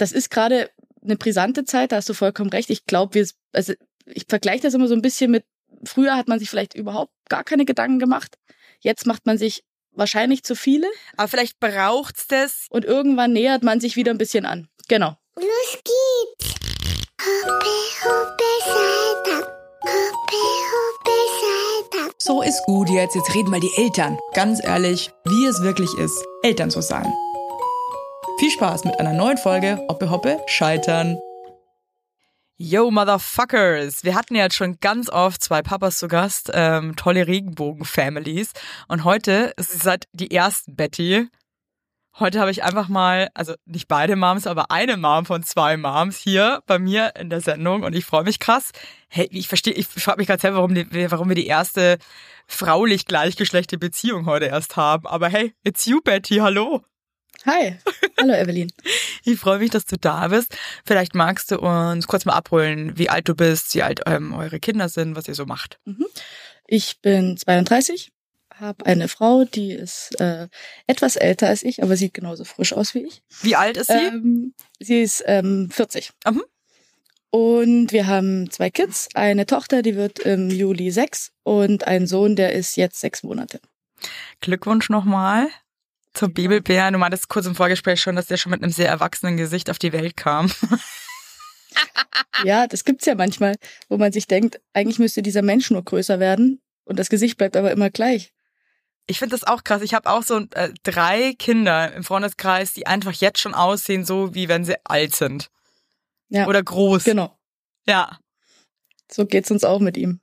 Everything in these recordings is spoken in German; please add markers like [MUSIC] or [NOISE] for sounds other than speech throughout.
das ist gerade eine brisante Zeit, da hast du vollkommen recht. Ich glaube, wir, also ich vergleiche das immer so ein bisschen mit, früher hat man sich vielleicht überhaupt gar keine Gedanken gemacht. Jetzt macht man sich wahrscheinlich zu viele. Aber vielleicht braucht's das. Und irgendwann nähert man sich wieder ein bisschen an. Genau. Los geht's. Hoppe, hoppe, Saltag. Hoppe, hoppe, Saltag. So ist gut jetzt. Jetzt reden mal die Eltern. Ganz ehrlich, wie es wirklich ist, Eltern zu sein. Viel Spaß mit einer neuen Folge Hoppe Hoppe Scheitern. Yo, Motherfuckers! Wir hatten ja jetzt schon ganz oft zwei Papas zu Gast, ähm, tolle Regenbogen-Families. Und heute ist es halt die ersten Betty. Heute habe ich einfach mal, also nicht beide Moms, aber eine Mom von zwei Moms hier bei mir in der Sendung und ich freue mich krass. Hey, ich verstehe, ich frage mich gerade selber, warum, die, warum wir die erste fraulich gleichgeschlechtliche Beziehung heute erst haben. Aber hey, it's you, Betty, hallo. Hi. Hallo, Evelyn. [LAUGHS] Ich freue mich, dass du da bist. Vielleicht magst du uns kurz mal abholen, wie alt du bist, wie alt ähm, eure Kinder sind, was ihr so macht. Mhm. Ich bin 32, habe eine Frau, die ist äh, etwas älter als ich, aber sieht genauso frisch aus wie ich. Wie alt ist sie? Ähm, sie ist ähm, 40. Mhm. Und wir haben zwei Kids, eine Tochter, die wird im Juli sechs und einen Sohn, der ist jetzt sechs Monate. Glückwunsch nochmal zur Bibelbär. Du meintest kurz im Vorgespräch schon, dass der schon mit einem sehr erwachsenen Gesicht auf die Welt kam. Ja, das gibt's ja manchmal, wo man sich denkt, eigentlich müsste dieser Mensch nur größer werden und das Gesicht bleibt aber immer gleich. Ich finde das auch krass. Ich habe auch so äh, drei Kinder im Freundeskreis, die einfach jetzt schon aussehen, so wie wenn sie alt sind. Ja. Oder groß. Genau. Ja, So geht's uns auch mit ihm.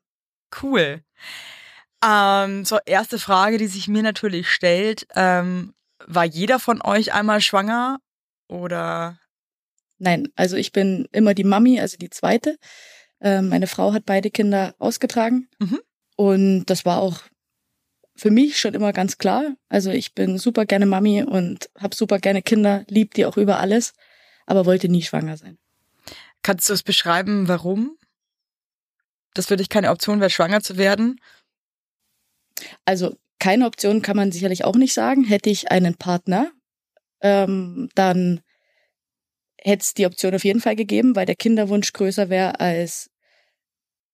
cool. Ähm, so, erste Frage, die sich mir natürlich stellt. Ähm, war jeder von euch einmal schwanger? Oder Nein, also ich bin immer die Mami, also die zweite. Ähm, meine Frau hat beide Kinder ausgetragen. Mhm. Und das war auch für mich schon immer ganz klar. Also ich bin super gerne Mami und habe super gerne Kinder, lieb die auch über alles, aber wollte nie schwanger sein. kannst du es beschreiben, warum? Das für dich keine Option wäre, schwanger zu werden? Also keine Option kann man sicherlich auch nicht sagen. Hätte ich einen Partner, ähm, dann hätte es die Option auf jeden Fall gegeben, weil der Kinderwunsch größer wäre als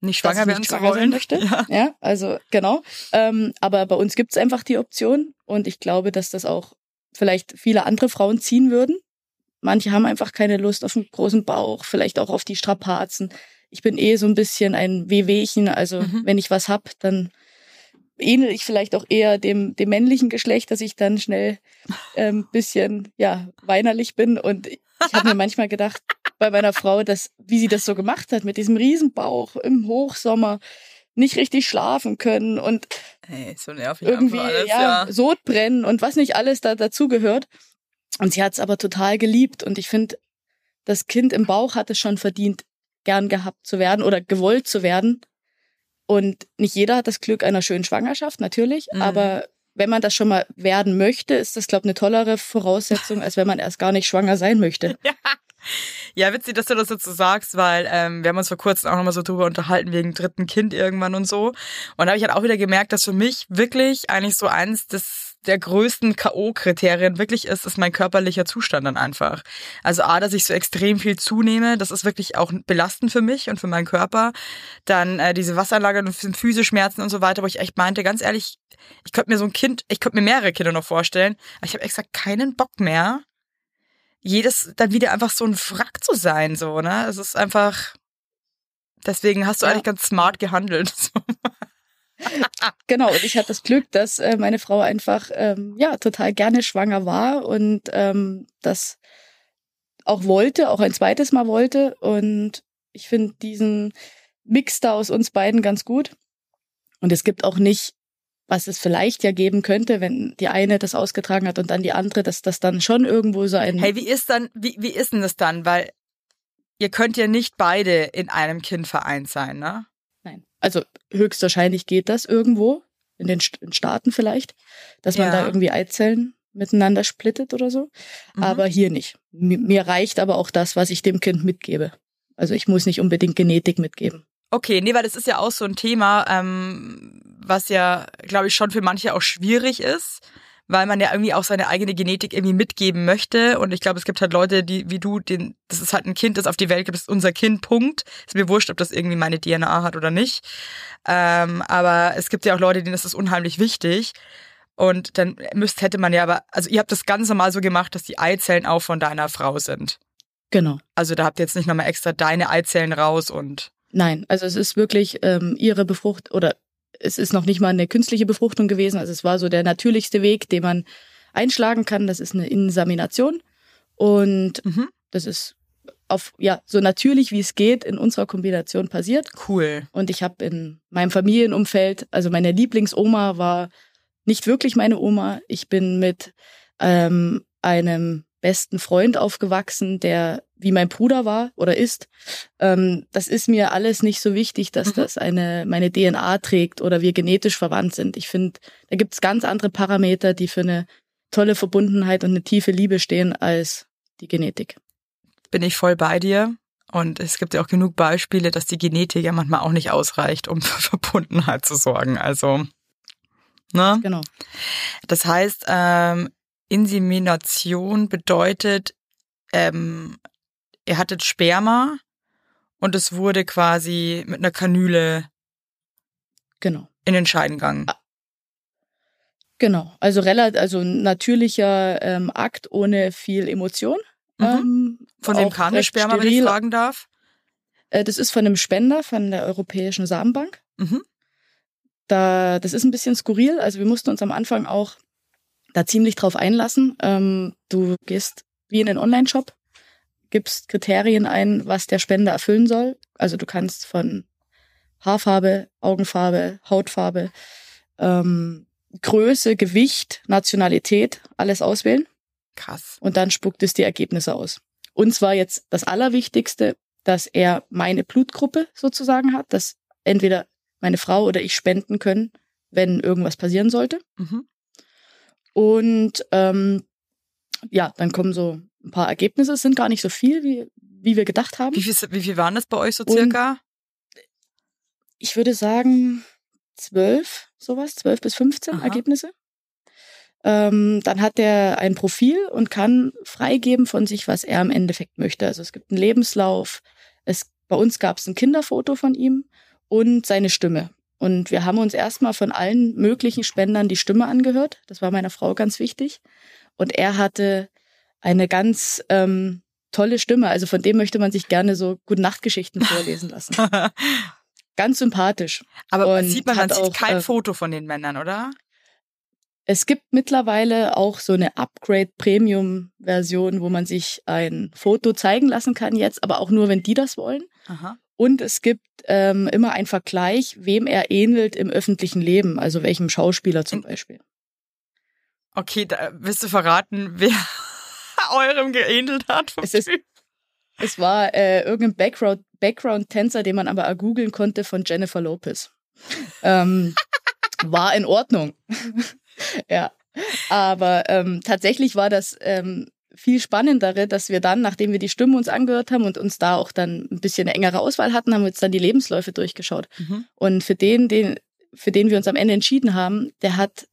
Nicht schwanger ich werden nicht zu schwanger sein wollen? möchte. [LAUGHS] Ja. Ja, also genau. Ähm, aber bei uns gibt's einfach die Option und ich glaube, dass das auch vielleicht viele andere Frauen ziehen würden. Manche haben einfach keine Lust auf einen großen Bauch, vielleicht auch auf die Strapazen. Ich bin eh so ein bisschen ein Wehwehchen, also Mhm. wenn ich was hab, dann ähnel ich vielleicht auch eher dem, dem männlichen Geschlecht, dass ich dann schnell ein ähm, bisschen ja weinerlich bin und ich habe mir manchmal gedacht bei meiner Frau, dass wie sie das so gemacht hat mit diesem Riesenbauch im Hochsommer nicht richtig schlafen können und Ey, so nervig irgendwie alles, ja, ja. Sodbrennen und was nicht alles da dazugehört. Und sie hat es aber total geliebt und ich finde, das Kind im Bauch hat es schon verdient, gern gehabt zu werden oder gewollt zu werden. Und nicht jeder hat das Glück einer schönen Schwangerschaft, natürlich, Mhm. aber wenn man das schon mal werden möchte, ist das, glaube ich, eine tollere Voraussetzung, als wenn man erst gar nicht schwanger sein möchte. [LAUGHS] Ja, witzig, dass du das jetzt so sagst, weil ähm, wir haben uns vor kurzem auch nochmal so drüber unterhalten wegen dritten Kind irgendwann und so. Und da habe ich halt auch wieder gemerkt, dass für mich wirklich eigentlich so eins des der größten K.O.-Kriterien wirklich ist, ist mein körperlicher Zustand dann einfach. Also A, dass ich so extrem viel zunehme, das ist wirklich auch belastend für mich und für meinen Körper. Dann äh, diese Wasseranlage und Füße-Schmerzen und so weiter, wo ich echt meinte, ganz ehrlich, ich könnte mir so ein Kind, ich könnte mir mehrere Kinder noch vorstellen, aber ich habe extra keinen Bock mehr, jedes dann wieder einfach so ein Wrack zu sein, so, ne? Es ist einfach, deswegen hast du Ja. eigentlich ganz smart gehandelt. [LAUGHS] So. Genau, und ich hatte das Glück, dass äh, meine Frau einfach ähm, ja total gerne schwanger war und ähm, das auch wollte, auch ein zweites Mal wollte. Und ich finde diesen Mix da aus uns beiden ganz gut. Und es gibt auch nicht, was es vielleicht ja geben könnte, wenn die eine das ausgetragen hat und dann die andere, dass das dann schon irgendwo so ein Hey, wie ist dann, wie, wie ist denn das dann? Weil ihr könnt ja nicht beide in einem Kind vereint sein, ne? Also höchstwahrscheinlich geht das irgendwo, in den St in Staaten vielleicht, dass man Ja. da irgendwie Eizellen miteinander splittet oder so. Mhm. Aber hier nicht. Mi- Mir reicht aber auch das, was ich dem Kind mitgebe. Also ich muss nicht unbedingt Genetik mitgeben. Okay, nee, weil das ist ja auch so ein Thema, ähm, was ja, glaube ich, schon für manche auch schwierig ist, weil man ja irgendwie auch seine eigene Genetik irgendwie mitgeben möchte. Und ich glaube, es gibt halt Leute, die wie du, den, das ist halt ein Kind, das auf die Welt gibt, ist unser Kind, Punkt. Ist mir wurscht, ob das irgendwie meine DNA hat oder nicht. Ähm, aber es gibt ja auch Leute, denen ist das unheimlich wichtig. Und dann müsst, hätte man ja aber, also ihr habt das Ganze mal so gemacht, dass die Eizellen auch von deiner Frau sind. Genau. Also da habt ihr jetzt nicht nochmal extra deine Eizellen raus und. Nein, also es ist wirklich ähm, ihre Befrucht oder es ist noch nicht mal eine künstliche Befruchtung gewesen. Also es war so der natürlichste Weg, den man einschlagen kann. Das ist eine Insemination. Und Mhm. das ist auf, ja, so natürlich wie es geht in unserer Kombination passiert. Cool. Und ich habe in meinem Familienumfeld, also meine Lieblingsoma war nicht wirklich meine Oma. Ich bin mit ähm, einem besten Freund aufgewachsen, der wie mein Bruder war oder ist. Ähm, das ist mir alles nicht so wichtig, dass Mhm. das eine meine DNA trägt oder wir genetisch verwandt sind. Ich finde, da gibt's ganz andere Parameter, die für eine tolle Verbundenheit und eine tiefe Liebe stehen als die Genetik. Bin ich voll bei dir. Und es gibt ja auch genug Beispiele, dass die Genetik ja manchmal auch nicht ausreicht, um [LAUGHS] für Verbundenheit zu sorgen. Also, ne? Genau. Das heißt, ähm, Insemination bedeutet, ähm, ihr hattet Sperma und es wurde quasi mit einer Kanüle Genau. in den Scheidengang. Genau, also relativ, also ein natürlicher ähm, Akt ohne viel Emotion. Mhm. Ähm, Von wem kam das Sperma, wenn ich steril. fragen darf? Äh, das ist von einem Spender von der Europäischen Samenbank. Mhm. Da, das ist ein bisschen skurril. Also wir mussten uns am Anfang auch da ziemlich drauf einlassen. Ähm, du gehst wie in den Online-Shop, gibst Kriterien ein, was der Spender erfüllen soll. Also du kannst von Haarfarbe, Augenfarbe, Hautfarbe, ähm, Größe, Gewicht, Nationalität, alles auswählen. Krass. und dann spuckt es die Ergebnisse aus. Uns war jetzt das Allerwichtigste, dass er meine Blutgruppe sozusagen hat, dass entweder meine Frau oder ich spenden können, wenn irgendwas passieren sollte. Mhm. Und ähm, ja, dann kommen so ein paar Ergebnisse. Es sind gar nicht so viel, wie, wie wir gedacht haben. Wie viel, wie viel waren das bei euch so Und- circa? Ich würde sagen zwölf, sowas, zwölf bis 15 Aha. Ergebnisse. Ähm, dann hat er ein Profil und kann freigeben von sich, was er im Endeffekt möchte. Also es gibt einen Lebenslauf. Es, bei uns gab es ein Kinderfoto von ihm und seine Stimme. Und wir haben uns erstmal von allen möglichen Spendern die Stimme angehört. Das war meiner Frau ganz wichtig. Und er hatte eine ganz ähm, tolle Stimme. Also von dem möchte man sich gerne so Gute-Nacht-Geschichten vorlesen lassen. [LAUGHS] Ganz sympathisch. Aber Und sieht man, man sieht auch, kein äh, Foto von den Männern, oder? Es gibt mittlerweile auch so eine Upgrade-Premium-Version, wo man sich ein Foto zeigen lassen kann jetzt, aber auch nur, wenn die das wollen. Aha. Und es gibt ähm, immer einen Vergleich, wem er ähnelt im öffentlichen Leben, also welchem Schauspieler zum Beispiel. Okay, da willst du verraten, wer [LAUGHS] eurem geähnelt hat? Es ist-? Es war äh, irgendein Background- Background-Tänzer, den man aber auch googeln konnte von Jennifer Lopez. ähm, [LAUGHS] war in Ordnung. [LAUGHS] ja. Aber ähm, tatsächlich war das ähm, viel spannendere, dass wir dann, nachdem wir die Stimme uns angehört haben und uns da auch dann ein bisschen eine engere Auswahl hatten, haben wir uns dann die Lebensläufe durchgeschaut. Mhm. Und für den, den, für den wir uns am Ende entschieden haben, der hat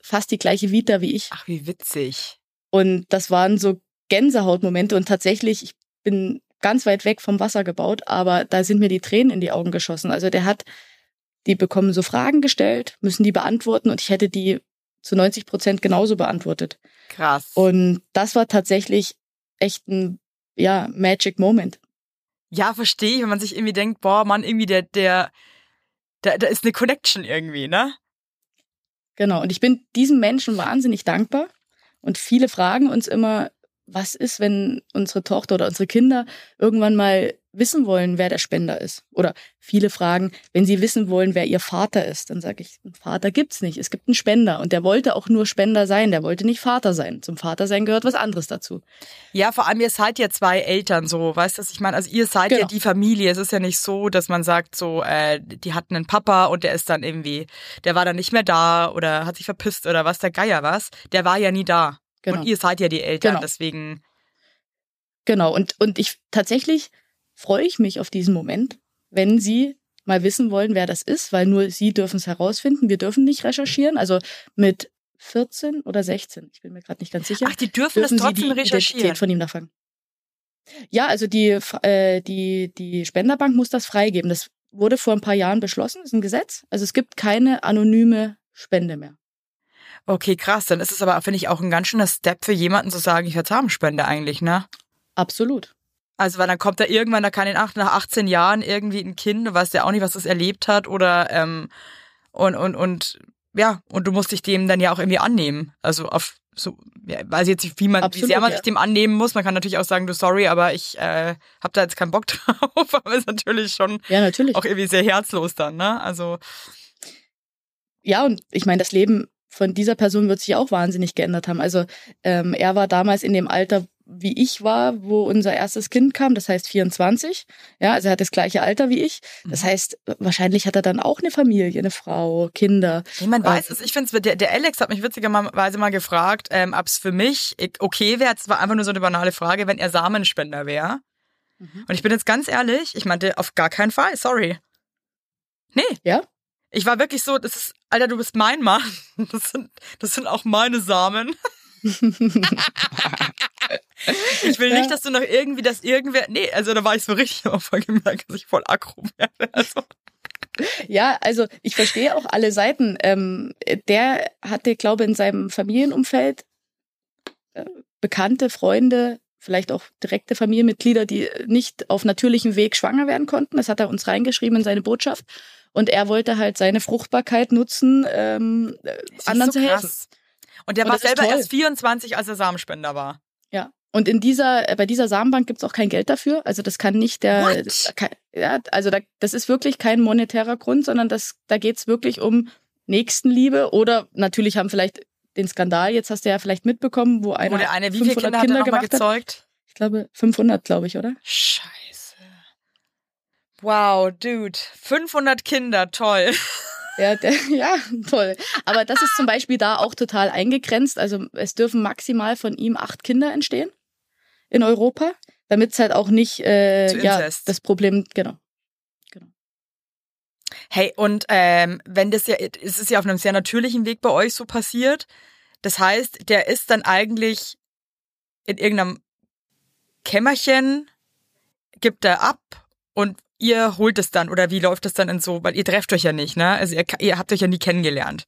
fast die gleiche Vita wie ich. Ach, wie witzig. Und das waren so Gänsehautmomente und tatsächlich, ich bin ganz weit weg vom Wasser gebaut, aber da sind mir die Tränen in die Augen geschossen. Also der hat, die bekommen so Fragen gestellt, müssen die beantworten und ich hätte die zu 90 Prozent genauso beantwortet. Krass. Und das war tatsächlich echt ein, ja, Magic Moment. ja, verstehe ich, wenn man sich irgendwie denkt, boah, Mann, irgendwie der, der, da, da ist eine Connection irgendwie, ne? Genau. Und ich bin diesem Menschen wahnsinnig dankbar. Und viele fragen uns immer, was ist, wenn unsere Tochter oder unsere Kinder irgendwann mal wissen wollen, wer der Spender ist? Oder viele fragen, wenn sie wissen wollen, wer ihr Vater ist, dann sage ich, einen Vater gibt's nicht. Es gibt einen Spender. Und der wollte auch nur Spender sein. Der wollte nicht Vater sein. Zum Vater sein gehört was anderes dazu. Ja, vor allem ihr seid ja zwei Eltern so, weißt du, ich meine? Also ihr seid ja Genau. die Familie. Es ist ja nicht so, dass man sagt so, äh, die hatten einen Papa und der ist dann irgendwie, der war dann nicht mehr da oder hat sich verpisst oder was, der Geier was. Der war ja nie da. Genau. Und ihr seid ja die Eltern, Genau. deswegen. Genau, und, und ich tatsächlich freue ich mich auf diesen Moment, wenn Sie mal wissen wollen, wer das ist, weil nur Sie dürfen es herausfinden. Wir dürfen nicht recherchieren. Also mit 14 oder 16, ich bin mir gerade nicht ganz sicher. Ach, die dürfen, dürfen das sie trotzdem die recherchieren. Identität von ihm nachfragen. Ja, also die, äh, die, die Spenderbank muss das freigeben. Das wurde vor ein paar Jahren beschlossen, ist ein Gesetz. Also es gibt keine anonyme Spende mehr. Okay, krass. Dann ist es aber, finde ich, auch ein ganz schöner Step für jemanden zu sagen, ich werde Samenspende eigentlich, ne? Absolut. Also, weil dann kommt da irgendwann, da kann in acht, nach 18 Jahren irgendwie ein Kind, du weißt ja auch nicht, was das erlebt hat oder, ähm, und, und, und, ja, und du musst dich dem dann ja auch irgendwie annehmen. Also auf, so, ja, weiß jetzt nicht, wie man, Absolut, wie sehr man ja. sich dem annehmen muss. Man kann natürlich auch sagen, du sorry, aber ich äh, habe da jetzt keinen Bock [LAUGHS] drauf. Aber ist natürlich schon Ja, natürlich. auch irgendwie sehr herzlos dann, ne? Also, Ja, und ich meine, das Leben von dieser Person wird sich auch wahnsinnig geändert haben. Also ähm, er war damals in dem Alter, wie ich war, wo unser erstes Kind kam, das heißt 24. Ja, also er hat das gleiche Alter wie ich. Das Mhm. heißt, wahrscheinlich hat er dann auch eine Familie, eine Frau, Kinder. niemand weiß Ähm, es. Ich finde der, der Alex hat mich witzigerweise mal gefragt, ähm, ob es für mich okay wäre. Es war einfach nur so eine banale Frage, wenn er Samenspender wäre. Mhm. Und ich bin jetzt ganz ehrlich, ich meinte, auf gar keinen Fall, sorry. Nee. Ja? Ich war wirklich so, das ist, Alter, du bist mein Mann. [LAUGHS] Das sind, das sind auch meine Samen. [LAUGHS] Ich will nicht, dass du noch irgendwie, dass irgendwer, nee, also da war ich so richtig am Anfang gemerkt, dass ich voll aggro werde. [LAUGHS] Also, Ja, also ich verstehe auch alle Seiten. Ähm, der hatte, glaube in seinem Familienumfeld äh, bekannte Freunde, vielleicht auch direkte Familienmitglieder, die nicht auf natürlichem Weg schwanger werden konnten. Das hat er uns reingeschrieben in seine Botschaft. Und er wollte halt seine Fruchtbarkeit nutzen, ähm, äh, anderen so zu helfen. krass. Und der Und war selber erst 24, als er Samenspender war. Ja. Und in dieser, äh, bei dieser Samenbank gibt's auch kein Geld dafür. Also das kann nicht der, das kann- ja, also da, das ist wirklich kein monetärer Grund, sondern das, da geht's wirklich um Nächstenliebe oder natürlich haben vielleicht den Skandal, jetzt hast du ja vielleicht mitbekommen, wo einer Wo der eine, wie viele 500 Kinder hat er gemacht hat. gezeugt? Ich glaube 500, glaube ich, oder? Scheiße. Wow, Dude. 500 Kinder, toll. [LAUGHS] Ja, der, ja, toll. Aber das ist zum Beispiel da auch total eingegrenzt. Also es dürfen maximal von ihm acht Kinder entstehen in Europa, damit es halt auch nicht äh, ja, das Problem, genau. Hey, und ähm, wenn das ja, es ist ja auf einem sehr natürlichen Weg bei euch so passiert. Das heißt, der ist dann eigentlich in irgendeinem Kämmerchen, gibt er ab und ihr holt es dann oder wie läuft das dann in so, weil ihr trefft euch ja nicht, ne? Also ihr, ihr habt euch ja nie kennengelernt.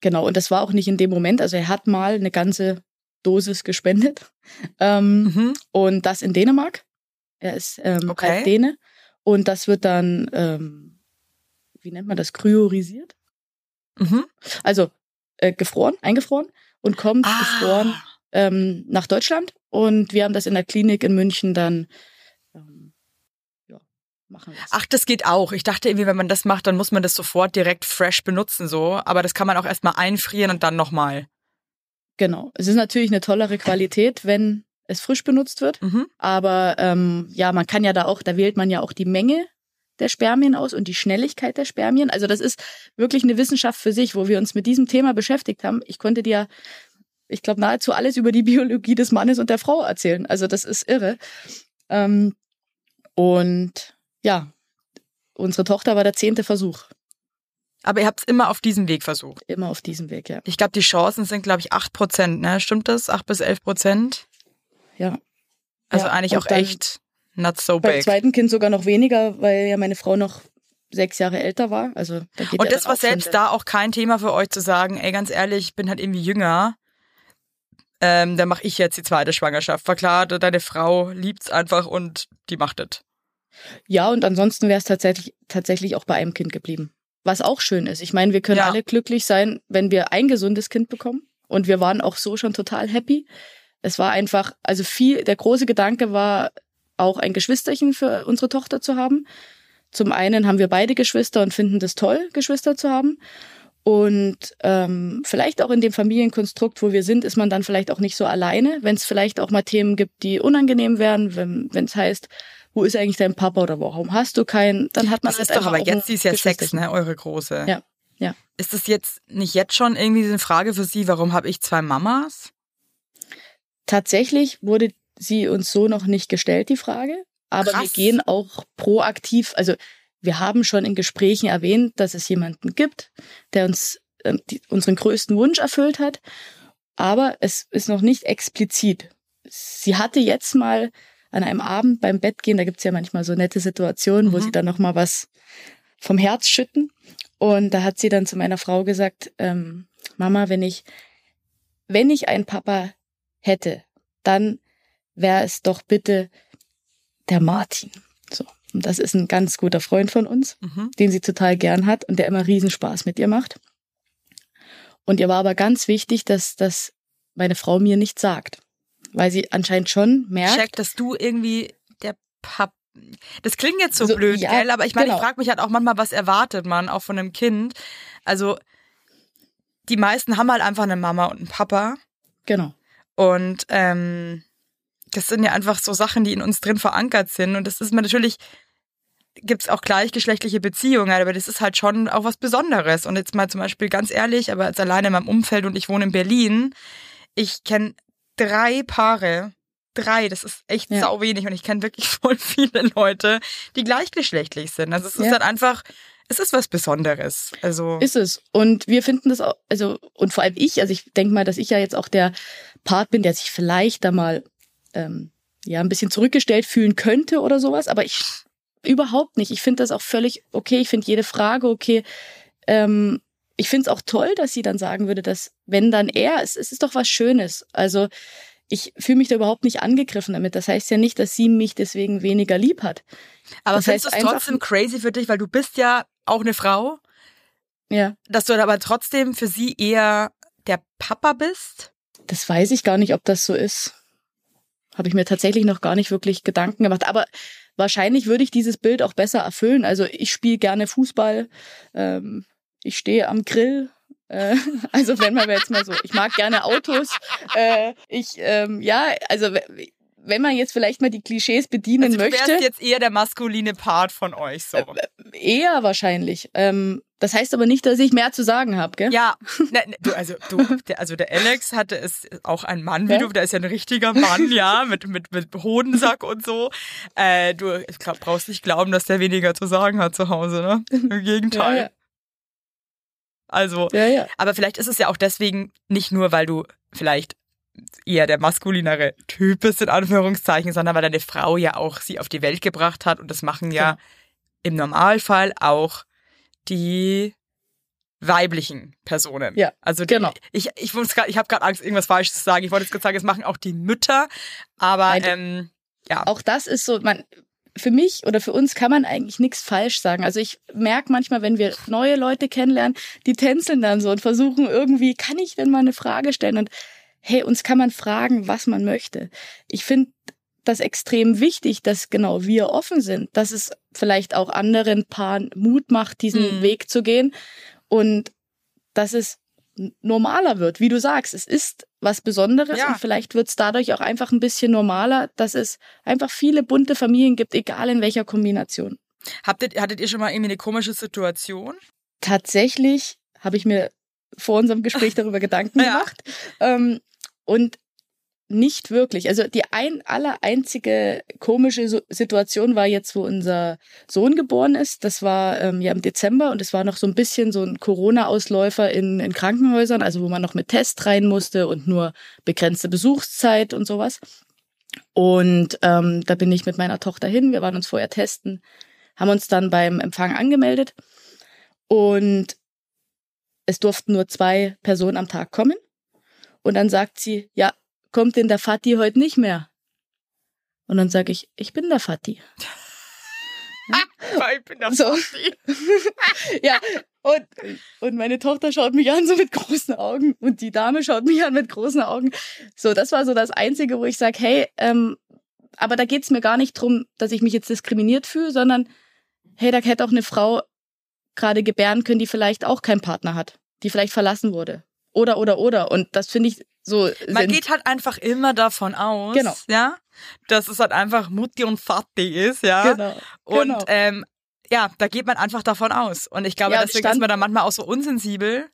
Genau, und das war auch nicht in dem Moment. Also er hat mal eine ganze Dosis gespendet. Ähm, Mhm. Und das in Dänemark. Er ist ähm, Okay. Däne. Und das wird dann, ähm, wie nennt man das, kryorisiert? Mhm. Also äh, gefroren, eingefroren und kommt Ah. gefroren ähm, nach Deutschland. Und wir haben das in der Klinik in München dann machen lassen. Ach, das geht auch. Ich dachte irgendwie, wenn man das macht, dann muss man das sofort direkt fresh benutzen, so. Aber das kann man auch erstmal einfrieren und dann nochmal. Genau. Es ist natürlich eine tollere Qualität, wenn es frisch benutzt wird. Mhm. Aber ähm, ja, man kann ja da auch, da wählt man ja auch die Menge der Spermien aus und die Schnelligkeit der Spermien. Also das ist wirklich eine Wissenschaft für sich, wo wir uns mit diesem Thema beschäftigt haben. Ich konnte dir, ich glaube, nahezu alles über die Biologie des Mannes und der Frau erzählen. Also das ist irre. Ähm, und ja, unsere Tochter war der zehnte Versuch. Aber ihr habt es immer auf diesem Weg versucht. Immer auf diesem Weg, ja. Ich glaube, die Chancen sind, glaube ich, 8 Prozent, ne? Stimmt das? 8 bis 11 Prozent? Ja. Also Ja, eigentlich und auch echt not so Beim big. zweiten Kind sogar noch weniger, weil ja meine Frau noch sechs Jahre älter war. Also da geht Und ja das war selbst da auch kein Thema für euch zu sagen, ey, ganz ehrlich, ich bin halt irgendwie jünger. Ähm, dann mache ich jetzt die zweite Schwangerschaft. War klar, deine Frau liebt's einfach und die macht es. Ja, und ansonsten wäre es tatsächlich, tatsächlich auch bei einem Kind geblieben. Was auch schön ist. Ich meine, wir können Ja. alle glücklich sein, wenn wir ein gesundes Kind bekommen. Und wir waren auch so schon total happy. Es war einfach, also viel, der große Gedanke war auch ein Geschwisterchen für unsere Tochter zu haben. Zum einen haben wir beide Geschwister und finden das toll, Geschwister zu haben. Und ähm, vielleicht auch in dem Familienkonstrukt, wo wir sind, ist man dann vielleicht auch nicht so alleine, wenn es vielleicht auch mal Themen gibt, die unangenehm wären, wenn es heißt, wo ist eigentlich dein Papa oder warum hast du keinen, dann hat man Das halt ist doch aber jetzt, sie ist ja Sex, ne? Eure große. Ja, ja. Ist das jetzt nicht jetzt schon irgendwie eine Frage für sie, warum habe ich zwei Mamas? Tatsächlich wurde sie uns so noch nicht gestellt, die Frage. Aber wir Krass. gehen auch proaktiv, also wir haben schon in Gesprächen erwähnt, dass es jemanden gibt, der uns ähm, die, unseren größten Wunsch erfüllt hat. Aber es ist noch nicht explizit. Sie hatte jetzt mal an einem Abend beim Bett gehen, da gibt's ja manchmal so nette Situationen, wo Mhm. sie dann noch mal was vom Herz schütten. Und da hat sie dann zu meiner Frau gesagt, ähm, Mama, wenn ich, wenn ich einen Papa hätte, dann wäre es doch bitte der Martin. So. Und das ist ein ganz guter Freund von uns, Mhm. den sie total gern hat und der immer Riesenspaß mit ihr macht. Und ihr war aber ganz wichtig, dass das meine Frau mir nicht sagt. Weil sie anscheinend schon merkt, Check, dass du irgendwie der Pap. Das klingt jetzt so, So, blöd, ja, gell? Aber ich meine, genau. ich frage mich halt auch manchmal, was erwartet man auch von einem Kind. Also die meisten haben halt einfach eine Mama und einen Papa. genau. Und ähm, das sind ja einfach so Sachen, die in uns drin verankert sind. Und das ist mir natürlich, gibt's auch gleichgeschlechtliche Beziehungen, aber das ist halt schon auch was Besonderes. Und jetzt mal zum Beispiel ganz ehrlich, aber jetzt alleine in meinem Umfeld und ich wohne in Berlin, ich kenne drei Paare, drei, das ist echt Ja. sau wenig und ich kenne wirklich [LAUGHS] voll viele Leute, die gleichgeschlechtlich sind. Also es ist Ja. halt einfach, es ist was Besonderes. Also Ist es. Und wir finden das auch, also, und vor allem ich, also ich denke mal, dass ich ja jetzt auch der Part bin, der sich vielleicht da mal ähm, ja ein bisschen zurückgestellt fühlen könnte oder sowas, aber ich überhaupt nicht. Ich finde das auch völlig okay. Ich finde jede Frage okay. Ähm, ich finde es auch toll, dass sie dann sagen würde, dass wenn dann er, es, es ist doch was Schönes. Also ich fühle mich da überhaupt nicht angegriffen damit. Das heißt ja nicht, dass sie mich deswegen weniger lieb hat. aber das findest du es trotzdem crazy für dich, weil du bist ja auch eine Frau? Ja, dass du aber trotzdem für sie eher der Papa bist? das weiß ich gar nicht, ob das so ist. Habe ich mir tatsächlich noch gar nicht wirklich Gedanken gemacht. Aber wahrscheinlich würde ich dieses Bild auch besser erfüllen. Also ich spiele gerne Fußball. Ähm, ich stehe am Grill. Äh, [LAUGHS] also wenn man jetzt mal so, ich mag gerne Autos. Äh, ich, ähm, ja, also wenn man jetzt vielleicht mal die Klischees bedienen Also du möchte. wärst jetzt eher der maskuline Part von euch so. Eher wahrscheinlich. Ähm, das heißt aber nicht, dass ich mehr zu sagen habe, gell? Ja, ne, ne, du, also du, der, also der Alex hatte es auch ein Mann wie Ja? du, der ist ja ein richtiger Mann, [LAUGHS] ja, mit mit mit Hodensack und so. Äh, du ich glaub, brauchst nicht glauben, dass der weniger zu sagen hat zu Hause, ne? Im [LAUGHS] Gegenteil. Ja, ja. Also, Ja, ja. aber vielleicht ist es ja auch deswegen nicht nur, weil du vielleicht eher der maskulinere Typ bist, in Anführungszeichen, sondern weil deine Frau ja auch sie auf die Welt gebracht hat und das machen ja Genau. im Normalfall auch die weiblichen Personen. Ja, also die, genau. ich ich, ich habe gerade Angst, irgendwas Falsches zu sagen. Ich wollte jetzt gerade sagen, es machen auch die Mütter, aber Nein, ähm, ja. auch das ist so, man, für mich oder für uns kann man eigentlich nichts falsch sagen. Also ich merke manchmal, wenn wir neue Leute kennenlernen, die tänzeln dann so und versuchen irgendwie, kann ich denn mal eine Frage stellen? Und hey, uns kann man fragen, was man möchte. Ich finde das extrem wichtig, dass genau wir offen sind, dass es vielleicht auch anderen Paaren Mut macht, diesen Mhm. Weg zu gehen und dass es normaler wird, wie du sagst. Es ist was Besonderes Ja. und vielleicht wird es dadurch auch einfach ein bisschen normaler, dass es einfach viele bunte Familien gibt, egal in welcher Kombination. Habt ihr, hattet ihr schon mal irgendwie eine komische Situation? Tatsächlich habe ich mir vor unserem Gespräch [LAUGHS] darüber Gedanken Ja. gemacht ähm, und nicht wirklich. Also die ein aller einzige komische Situation war jetzt, wo unser Sohn geboren ist. Das war ähm, ja im Dezember und es war noch so ein bisschen so ein Corona-Ausläufer in, in Krankenhäusern, also wo man noch mit Test rein musste und nur begrenzte Besuchszeit und sowas. Und ähm, da bin ich mit meiner Tochter hin. Wir waren uns vorher testen, haben uns dann beim Empfang angemeldet und es durften nur zwei Personen am Tag kommen. Und dann sagt sie, ja, kommt denn der Vati heute nicht mehr? Und dann sage ich, ich bin der Vati. [LAUGHS] Ich bin da So. [LAUGHS] ja, und, und meine Tochter schaut mich an so mit großen Augen und die Dame schaut mich an mit großen Augen. So, das war so das Einzige, wo ich sage, hey, ähm, aber da geht's mir gar nicht drum, dass ich mich jetzt diskriminiert fühle, sondern hey, da hätte auch eine Frau gerade gebären können, die vielleicht auch keinen Partner hat, die vielleicht verlassen wurde. Oder, oder, oder. Und das finde ich so. Man geht halt einfach immer davon aus, Genau. ja, dass es halt einfach Mutti und Vati ist, ja. Genau. Und genau. ähm, ja, da geht man einfach davon aus. Und ich glaube, Ja, deswegen ist man da manchmal auch so unsensibel.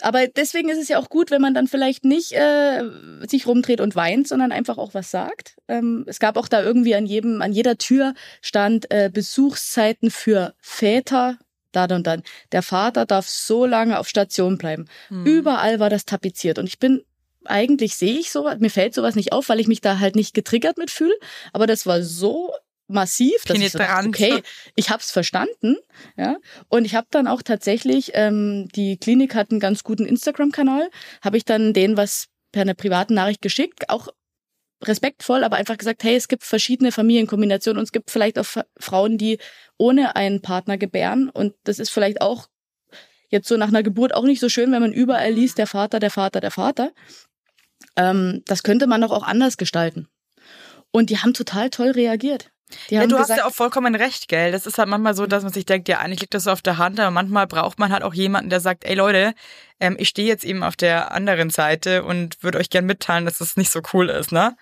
Aber deswegen ist es ja auch gut, wenn man dann vielleicht nicht äh, sich rumdreht und weint, sondern einfach auch was sagt. Ähm, es gab auch da irgendwie an jedem, an jeder Tür stand äh, Besuchszeiten für Väter da und dann. Der Vater darf so lange auf Station bleiben. Überall war das tapeziert. Und ich bin eigentlich sehe ich sowas, mir fällt sowas nicht auf, weil ich mich da halt nicht getriggert mitfühle, aber das war so massiv, dass ich so dachte, okay, ich habe es verstanden, ja, und ich habe dann auch tatsächlich, ähm, die Klinik hat einen ganz guten Instagram-Kanal, habe ich dann denen was per einer privaten Nachricht geschickt, auch respektvoll, aber einfach gesagt, hey, es gibt verschiedene Familienkombinationen und es gibt vielleicht auch Frauen, die ohne einen Partner gebären und das ist vielleicht auch jetzt so nach einer Geburt auch nicht so schön, wenn man überall liest, der Vater, der Vater, der Vater. Ähm, das könnte man doch auch anders gestalten. Und die haben total toll reagiert. Die Ja, du hast gesagt, ja auch vollkommen recht, gell? Das ist halt manchmal so, dass man sich denkt, ja, eigentlich liegt das so auf der Hand, aber manchmal braucht man halt auch jemanden, der sagt, ey Leute, ähm, ich stehe jetzt eben auf der anderen Seite und würde euch gern mitteilen, dass das nicht so cool ist, ne?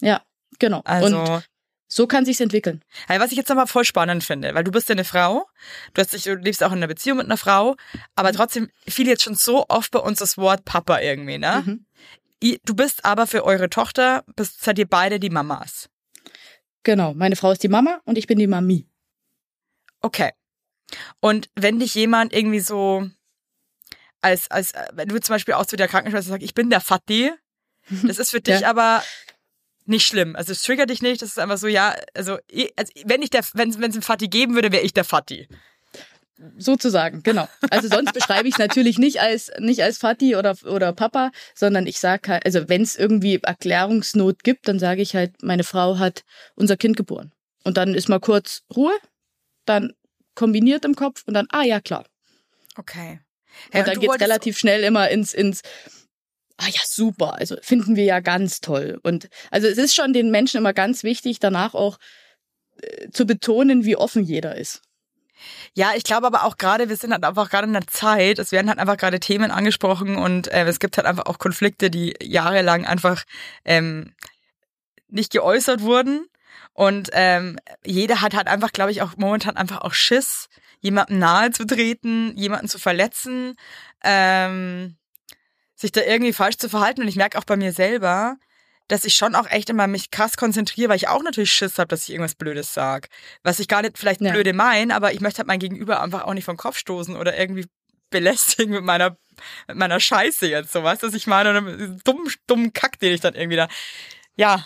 Ja, genau. Also, Und so kann sich's entwickeln. hey, was ich jetzt nochmal voll spannend finde, weil du bist ja eine Frau, du, hast dich, du lebst auch in einer Beziehung mit einer Frau, aber trotzdem fiel jetzt schon so oft bei uns das Wort Papa irgendwie, ne? Mhm. Du bist aber für eure Tochter, bist, seid ihr beide die Mamas. Genau. Meine Frau ist die Mama und ich bin die Mami. Okay. Und wenn dich jemand irgendwie so als, als, wenn du zum Beispiel auch zu der Krankenschwester sagst, ich bin der Fatti, [LAUGHS] das ist für dich Ja. aber nicht schlimm. Also es triggert dich nicht, das ist einfach so, ja, also, also wenn ich der, wenn es einen Fatti geben würde, wäre ich der Fatti. Sozusagen, genau. Also sonst beschreibe ich es natürlich nicht als nicht als Vati oder oder Papa, sondern ich sage halt, also wenn es irgendwie Erklärungsnot gibt, dann sage ich halt, meine Frau hat unser Kind geboren. Und dann ist mal kurz Ruhe, dann kombiniert im Kopf und dann, ah ja, klar. Okay. und dann geht's relativ schnell immer ins, ins, ah ja, super, also finden wir ja ganz toll. Und also es ist schon den Menschen immer ganz wichtig, danach auch äh, zu betonen, wie offen jeder ist. Ja, ich glaube aber auch gerade, wir sind halt einfach gerade in einer Zeit, es werden halt einfach gerade Themen angesprochen und äh, es gibt halt einfach auch Konflikte, die jahrelang einfach ähm, nicht geäußert wurden. Und ähm, jeder hat halt einfach, glaube ich, auch momentan einfach auch Schiss, jemandem nahe zu treten, jemanden zu verletzen, ähm, sich da irgendwie falsch zu verhalten. Und ich merke auch bei mir selber, dass ich schon auch echt immer mich krass konzentriere, weil ich auch natürlich Schiss habe, dass ich irgendwas Blödes sag. Was ich gar nicht vielleicht Ja. blöde mein, aber ich möchte halt mein Gegenüber einfach auch nicht vom Kopf stoßen oder irgendwie belästigen mit meiner mit meiner Scheiße jetzt, so weißt du, was ich meine? Oder dummen, dummen Kack, den ich dann irgendwie da. Ja,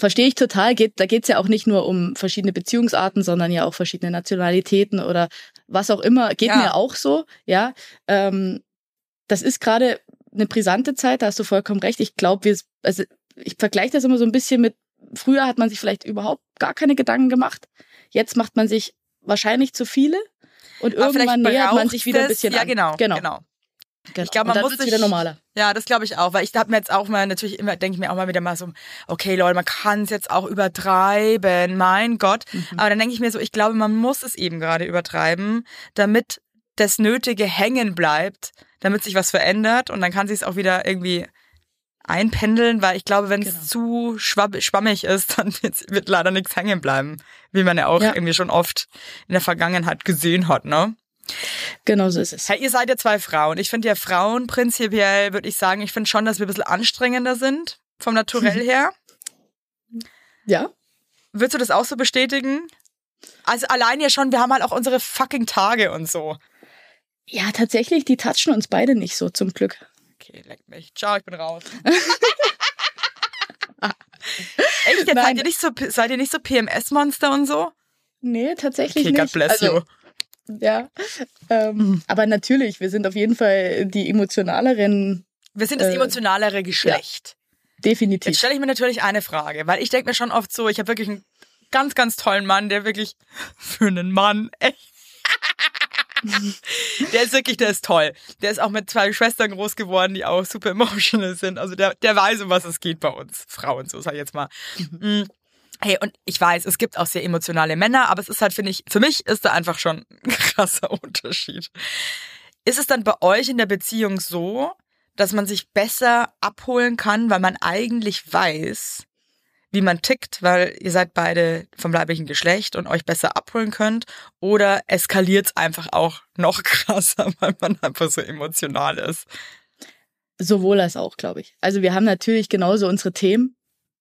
Verstehe ich total. Geht, da geht's ja auch nicht nur um verschiedene Beziehungsarten, sondern ja auch verschiedene Nationalitäten oder was auch immer. Geht Ja. mir auch so, ja. Ähm, das ist gerade eine brisante Zeit, da hast du vollkommen recht. Ich glaube, wir, also ich vergleiche das immer so ein bisschen mit, früher hat man sich vielleicht überhaupt gar keine Gedanken gemacht. Jetzt macht man sich wahrscheinlich zu viele und aber irgendwann nähert man sich wieder ein das. bisschen Ja, genau, genau. genau. genau. Ich glaub, man muss sich- wieder normaler. Ja, das glaube ich auch, weil ich habe mir jetzt auch mal natürlich immer, denke ich mir auch mal wieder mal so, okay Leute, man kann es jetzt auch übertreiben, mein Gott. Mhm. Aber dann denke ich mir so, ich glaube, man muss es eben gerade übertreiben, damit das Nötige hängen bleibt, damit sich was verändert und dann kann sich es auch wieder irgendwie einpendeln, weil ich glaube, wenn es Genau. zu schwabb schwammig ist, [LAUGHS] dann wird leider nichts hängen bleiben, wie man ja auch Ja. irgendwie schon oft in der Vergangenheit gesehen hat, ne? Genau so ist es. Hey, ihr seid ja zwei Frauen. Ich finde ja Frauen prinzipiell, würde ich sagen, ich finde schon, dass wir ein bisschen anstrengender sind, vom Naturell [LAUGHS] her. Ja. Würdest du das auch so bestätigen? Also allein ja schon, wir haben halt auch unsere fucking Tage und so. Ja, tatsächlich, die touchen uns beide nicht so zum Glück. Okay, leck mich. Ciao, ich bin raus. [LAUGHS] Echt? Jetzt seid ihr nicht so, seid ihr nicht so PMS-Monster und so? Nee, tatsächlich Okay, nicht. God bless also, you. Ja. Ähm, Aber natürlich, wir sind auf jeden Fall die emotionaleren, Wir sind das äh, emotionalere Geschlecht. definitiv. Jetzt stelle ich mir natürlich eine Frage, weil ich denke mir schon oft so, ich habe wirklich einen ganz, ganz tollen Mann, der wirklich für einen Mann echt. [LAUGHS] [LAUGHS] der ist wirklich, der ist toll. Der ist auch mit zwei Schwestern groß geworden, die auch super emotional sind. Also der, der weiß, um was es geht bei uns Frauen, so sag ich jetzt mal. Mm. Hey, und ich weiß, es gibt auch sehr emotionale Männer, aber es ist halt, finde ich, für mich ist da einfach schon ein krasser Unterschied. Ist es dann bei euch in der Beziehung so, dass man sich besser abholen kann, weil man eigentlich weiß, wie man tickt, weil ihr seid beide vom leiblichen Geschlecht und euch besser abholen könnt? Oder eskaliert es einfach auch noch [LAUGHS] krasser, weil man einfach so emotional ist? Sowohl als auch, glaube ich. Also wir haben natürlich genauso unsere Themen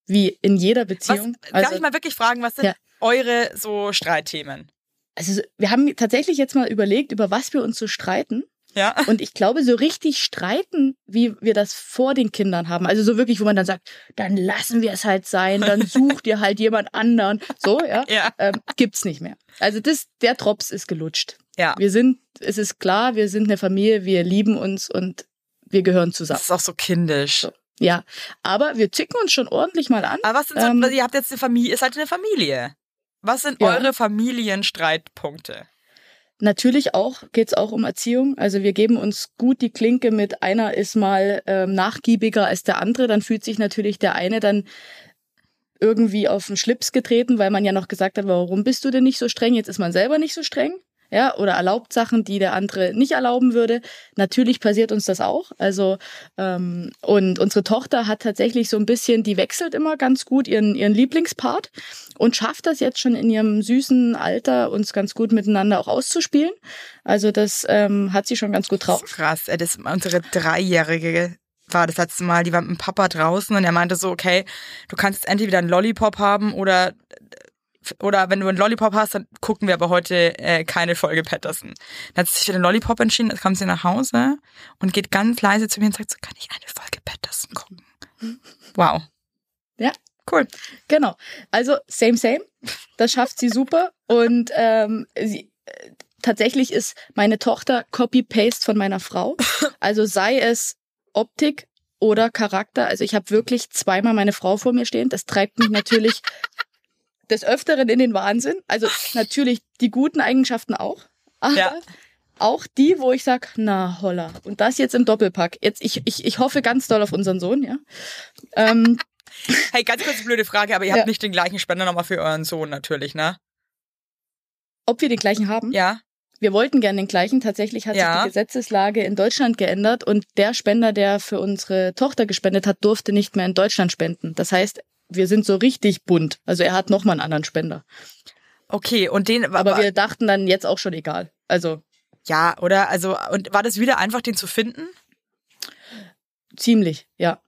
wie in jeder Was, Beziehung. darf also, ich mal wirklich fragen, was sind Ja. eure so Streitthemen? also wir haben tatsächlich jetzt mal überlegt, über was wir uns so streiten. Ja. Und ich glaube, so richtig streiten, wie wir das vor den Kindern haben. Also so wirklich, wo man dann sagt, dann lassen wir es halt sein, dann [LAUGHS] sucht ihr halt jemand anderen. So, ja. Ja. Ähm, gibt's nicht mehr. Also das, der Drops ist gelutscht. Ja. Wir sind, es ist klar, wir sind eine Familie, wir lieben uns und wir gehören zusammen. Das ist auch so kindisch. So. Ja. Aber wir zicken uns schon ordentlich mal an. Aber was sind so, Ähm, ihr habt jetzt eine Familie, ihr seid eine Familie. Was sind Ja. eure Familienstreitpunkte? Natürlich auch geht's auch um Erziehung. Also wir geben uns gut die Klinke mit einer ist mal ähm, nachgiebiger als der andere. Dann fühlt sich natürlich der eine dann irgendwie auf den Schlips getreten, weil man ja noch gesagt hat, warum bist du denn nicht so streng? Jetzt ist man selber nicht so streng. Ja, oder erlaubt Sachen, die der andere nicht erlauben würde. Natürlich passiert uns das auch. Also ähm, und unsere Tochter hat tatsächlich so ein bisschen, die wechselt immer ganz gut ihren ihren Lieblingspart und schafft das jetzt schon in ihrem süßen Alter, uns ganz gut miteinander auch auszuspielen. Also das ähm, hat sie schon ganz gut Das drauf. ist krass. ey, Das unsere Dreijährige war das letzte Mal, die war mit dem Papa draußen und er meinte so, okay, du kannst jetzt entweder einen Lollipop haben oder oder wenn du einen Lollipop hast, dann gucken wir aber heute äh, keine Folge Patterson. Dann hat sie sich für den Lollipop entschieden, dann kommt sie nach Hause und geht ganz leise zu mir und sagt so, kann ich eine Folge Patterson gucken? Wow. Ja. Cool. Genau. Also same, same. Das schafft sie super. Und ähm, sie, äh, tatsächlich ist meine Tochter Copy-Paste von meiner Frau. Also sei es Optik oder Charakter. Also ich habe wirklich zweimal meine Frau vor mir stehen. Das treibt mich natürlich des Öfteren in den Wahnsinn. Also natürlich die guten Eigenschaften auch. Aber Ja. auch die, wo ich sag, na holla. Und das jetzt im Doppelpack. Jetzt, ich, ich, ich hoffe ganz doll auf unseren Sohn, ja. Ähm, [LAUGHS] Hey, ganz kurz blöde Frage, aber ihr Ja. habt nicht den gleichen Spender nochmal für euren Sohn natürlich, ne? ob wir den gleichen haben? Ja. Wir wollten gern den gleichen. Tatsächlich hat Ja. sich die Gesetzeslage in Deutschland geändert und der Spender, der für unsere Tochter gespendet hat, durfte nicht mehr in Deutschland spenden. Das heißt, wir sind so richtig bunt. Also er hat nochmal einen anderen Spender. Okay, und den Aber wir dachten dann jetzt auch schon egal. Also ja, oder? Also, und war das wieder einfach, den zu finden? ziemlich, ja.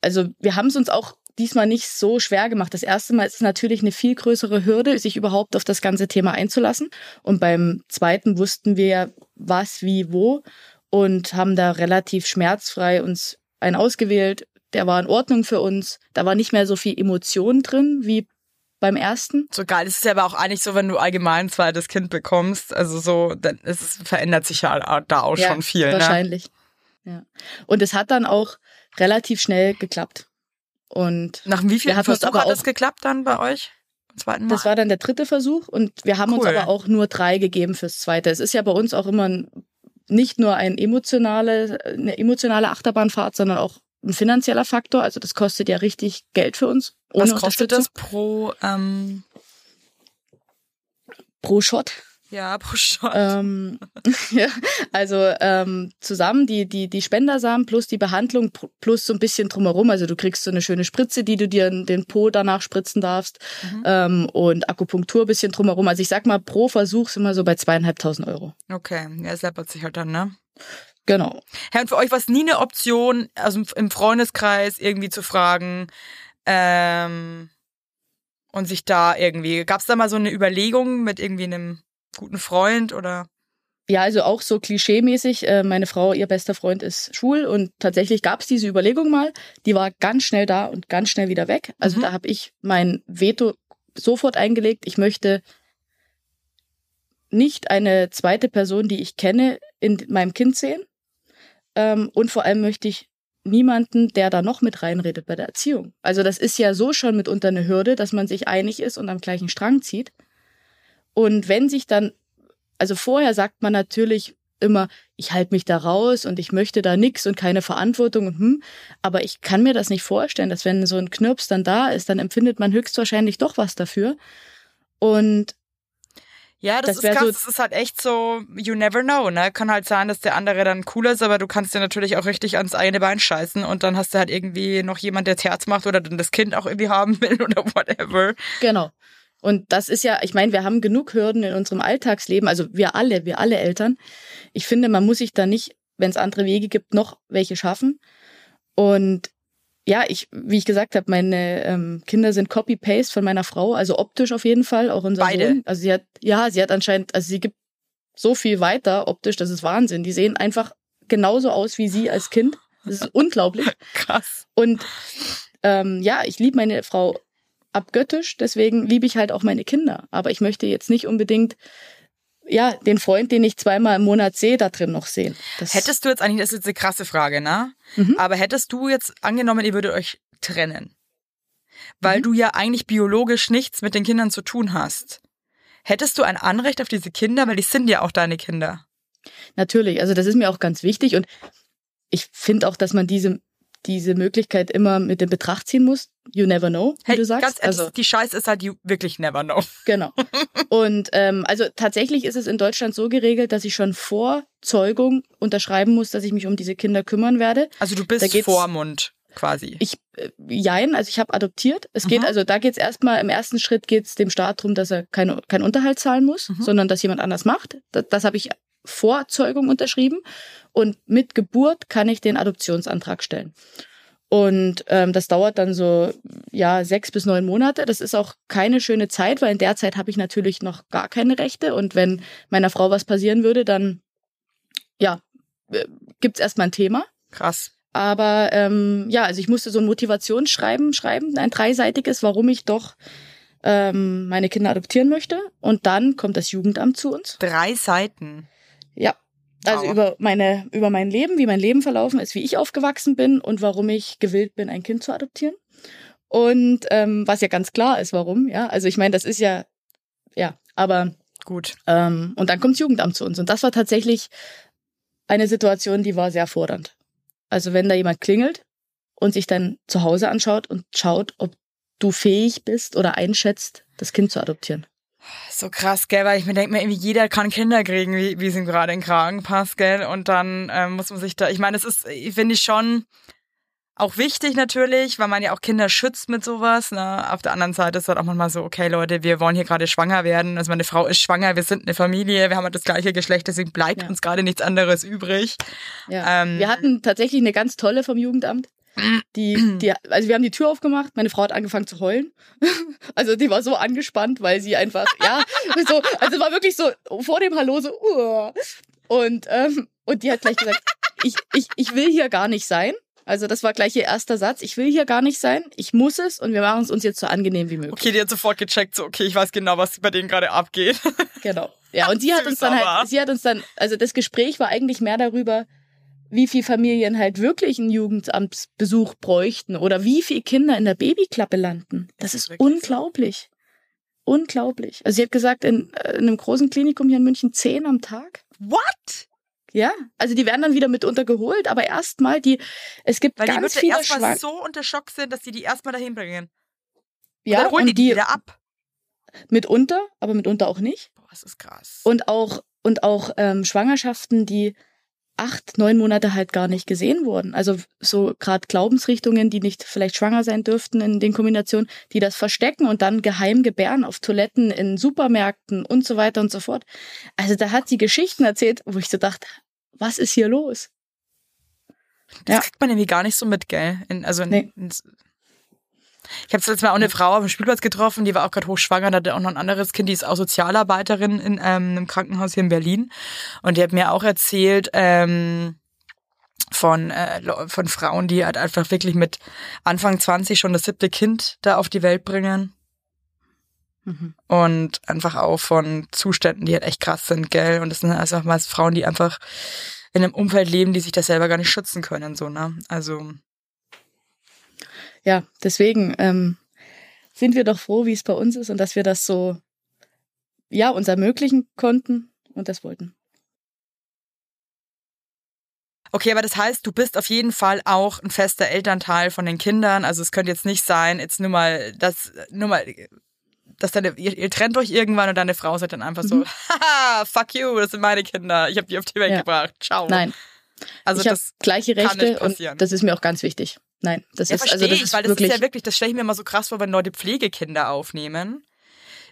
Also wir haben es uns auch diesmal nicht so schwer gemacht. Das erste Mal ist es natürlich eine viel größere Hürde, sich überhaupt auf das ganze Thema einzulassen. Und beim zweiten wussten wir ja, was, wie, wo und haben da relativ schmerzfrei uns einen ausgewählt. Der war in Ordnung für uns. Da war nicht mehr so viel Emotion drin wie beim ersten. So geil. Es ist ja aber auch eigentlich so, wenn du allgemein ein zweites Kind bekommst. Also so, dann ist es, verändert sich ja da auch schon viel. Ne? Wahrscheinlich. Ja. Und es hat dann auch relativ schnell geklappt. Und Nach wie vielen uns Versuch hat das geklappt dann bei euch? Zweiten Mal? Das war dann der dritte Versuch und wir haben uns Cool. aber auch nur drei gegeben fürs zweite. Es ist ja bei uns auch immer ein, nicht nur ein emotionale, eine emotionale Achterbahnfahrt, sondern auch ein finanzieller Faktor. Also das kostet ja richtig Geld für uns. Was kostet das pro, ähm, Pro Shot. ja, pro Shot? Ähm, [LAUGHS] ja, also ähm, zusammen die, die, die Spendersamen plus die Behandlung plus so ein bisschen drumherum. Also du kriegst so eine schöne Spritze, die du dir in den Po danach spritzen darfst Mhm. ähm, und Akupunktur ein bisschen drumherum. Also ich sag mal, pro Versuch sind wir so bei zweieinhalbtausend Euro. Okay, ja, es läppert sich halt dann, ne? Genau. Hey, und für euch war es nie eine Option, also im Freundeskreis irgendwie zu fragen, ähm, und sich da irgendwie, gab es da mal so eine Überlegung mit irgendwie einem guten Freund oder? Ja, also auch so klischeemäßig. Äh, meine Frau, ihr bester Freund ist schwul und tatsächlich gab es diese Überlegung mal. Die war ganz schnell da und ganz schnell wieder weg. Also Mhm. da habe ich mein Veto sofort eingelegt. Ich möchte nicht eine zweite Person, die ich kenne, in meinem Kind sehen. Ähm, und vor allem möchte ich niemanden, der da noch mit reinredet bei der Erziehung. Also das ist ja so schon mitunter eine Hürde, dass man sich einig ist und am gleichen Strang zieht. Und wenn sich dann, also vorher sagt man natürlich immer, ich halte mich da raus und ich möchte da nix und keine Verantwortung und hm, aber ich kann mir das nicht vorstellen, dass wenn so ein Knirps dann da ist, dann empfindet man höchstwahrscheinlich doch was dafür. Und Ja, das, Das ist krass. so- das ist halt echt so, you never know, ne? Kann halt sein, dass der andere dann cooler ist, aber du kannst dir natürlich auch richtig ans eigene Bein scheißen und dann hast du halt irgendwie noch jemand, der das Herz macht oder dann das Kind auch irgendwie haben [LAUGHS] will oder whatever. Genau. Und das ist ja, ich meine, wir haben genug Hürden in unserem Alltagsleben, also wir alle, wir alle Eltern. Ich finde, man muss sich da nicht, wenn es andere Wege gibt, noch welche schaffen. Und ja, ich, wie ich gesagt habe, meine ähm, Kinder sind Copy-Paste von meiner Frau, also optisch auf jeden Fall, auch unser Beide? Sohn. Also sie hat, ja, sie hat anscheinend, also sie gibt so viel weiter optisch, das ist Wahnsinn. Die sehen einfach genauso aus wie sie als Kind. Das ist [LAUGHS] unglaublich. Krass. Und ähm, ja, ich liebe meine Frau abgöttisch, deswegen liebe ich halt auch meine Kinder. Aber ich möchte jetzt nicht unbedingt ja den Freund, den ich zweimal im Monat sehe, da drin noch sehen. Das, Hättest du jetzt eigentlich, das ist jetzt eine krasse Frage, ne? Mhm. Aber hättest du jetzt angenommen, ihr würdet euch trennen, weil Mhm. du ja eigentlich biologisch nichts mit den Kindern zu tun hast. Hättest du ein Anrecht auf diese Kinder, weil die sind ja auch deine Kinder. Natürlich, also das ist mir auch ganz wichtig und ich finde auch, dass man diese diese Möglichkeit immer mit in Betracht ziehen muss. You never know, wie Hey, du sagst. ganz ehrlich, also die Scheiße ist halt, you wirklich never know. Genau. [LAUGHS] Und ähm, also tatsächlich ist es in Deutschland so geregelt, dass ich schon vor Zeugung unterschreiben muss, dass ich mich um diese Kinder kümmern werde. Also du bist Vormund quasi. Ich äh, jein, also ich habe adoptiert. Es geht Mhm. also da geht's erstmal im ersten Schritt geht's dem Staat drum, dass er keinen kein Unterhalt zahlen muss, Mhm. sondern dass jemand anders macht. Das, das habe ich vor Zeugung unterschrieben und mit Geburt kann ich den Adoptionsantrag stellen. Und ähm, das dauert dann so ja sechs bis neun Monate. Das ist auch keine schöne Zeit, weil in der Zeit habe ich natürlich noch gar keine Rechte. Und wenn meiner Frau was passieren würde, dann ja äh, gibt's erstmal ein Thema. Krass. Aber ähm, ja, also ich musste so ein Motivationsschreiben schreiben, ein dreiseitiges, warum ich doch ähm, meine Kinder adoptieren möchte. Und dann kommt das Jugendamt zu uns. Drei Seiten. Ja. Also Wow. über meine, über mein Leben, wie mein Leben verlaufen ist, wie ich aufgewachsen bin und warum ich gewillt bin, ein Kind zu adoptieren. Und ähm, was ja ganz klar ist, warum, ja. Also ich meine, das ist ja, ja, aber Gut. ähm, und dann kommt das Jugendamt zu uns. Und das war tatsächlich eine Situation, die war sehr fordernd. Also wenn da jemand klingelt und sich dann zu Hause anschaut und schaut, ob du fähig bist oder einschätzt, das Kind zu adoptieren. So krass, gell, weil ich mir denke, mir irgendwie jeder kann Kinder kriegen, wie, wie es ihm gerade in den Kragen passt, gell, und dann ähm, muss man sich da, ich meine, es ist, ich finde ich schon auch wichtig natürlich, weil man ja auch Kinder schützt mit sowas, ne, auf der anderen Seite ist halt auch manchmal so, okay Leute, wir wollen hier gerade schwanger werden, also meine Frau ist schwanger, wir sind eine Familie, wir haben halt das gleiche Geschlecht, deswegen bleibt Ja. uns gerade nichts anderes übrig. Ja. Ähm, wir hatten tatsächlich eine ganz tolle vom Jugendamt. Die, [CLEARS THROAT] die, also wir haben die Tür aufgemacht, meine Frau hat angefangen zu heulen. [LAUGHS] Also die war so angespannt, weil sie einfach, ja, so, also war wirklich so vor dem Hallo so, uh. und, ähm, und die hat gleich gesagt, ich, ich, ich will hier gar nicht sein. Also das war gleich ihr erster Satz. Ich will hier gar nicht sein. Ich muss es und wir machen es uns jetzt so angenehm wie möglich. Okay, die hat sofort gecheckt, so, okay, ich weiß genau, was bei denen gerade abgeht. Genau. Ja, und sie hat uns dann halt, sie hat uns dann, also das Gespräch war eigentlich mehr darüber, wie viel Familien halt wirklich einen Jugendamtsbesuch bräuchten oder wie viel Kinder in der Babyklappe landen. Das Das ist unglaublich. Unglaublich. Also sie hat gesagt, in, äh, in einem großen Klinikum hier in München zehn am Tag. What? Ja, also die werden dann wieder mitunter geholt, aber erstmal die, es gibt Weil die ganz Mütter viele erstmal so unter Schock sind, dass die die erstmal dahin bringen. ja, dann holen die und die die wieder ab. mitunter, aber mitunter auch nicht. Boah, das ist krass. Und auch, und auch ähm, Schwangerschaften, die acht, neun Monate halt gar nicht gesehen wurden. Also so gerade Glaubensrichtungen, die nicht vielleicht schwanger sein dürften in den Kombinationen, die das verstecken und dann geheim gebären auf Toiletten, in Supermärkten und so weiter und so fort. Also da hat sie Geschichten erzählt, wo ich so dachte, was ist hier los? Das Ja. kriegt man irgendwie gar nicht so mit, gell? In, also in, Nee. in, ich habe letztes Mal auch eine Frau auf dem Spielplatz getroffen, die war auch gerade hochschwanger, da hatte auch noch ein anderes Kind, die ist auch Sozialarbeiterin in ähm, einem Krankenhaus hier in Berlin. Und die hat mir auch erzählt, ähm, von, äh, von Frauen, die halt einfach wirklich mit Anfang 20 schon das siebte Kind da auf die Welt bringen. Mhm. Und einfach auch von Zuständen, die halt echt krass sind, gell? Und das sind also auch meist Frauen, die einfach in einem Umfeld leben, die sich das selber gar nicht schützen können, so, ne? Also, Ja, deswegen ähm, sind wir doch froh, wie es bei uns ist und dass wir das so, ja, uns ermöglichen konnten und das wollten. Okay, aber das heißt, du bist auf jeden Fall auch ein fester Elternteil von den Kindern. Also es könnte jetzt nicht sein, jetzt nur mal, dass nur mal, dass deine, ihr, ihr trennt euch irgendwann und deine Frau sagt dann einfach so, [LAUGHS] haha, fuck you, das sind meine Kinder, ich habe die auf die Welt Ja. gebracht, ciao. Nein, also ich habe das gleiche Rechte und das ist mir auch ganz wichtig. Nein, das ja, ist also das ich, ist weil das wirklich ist ja wirklich, das stelle ich mir immer so krass vor, wenn Leute Pflegekinder aufnehmen.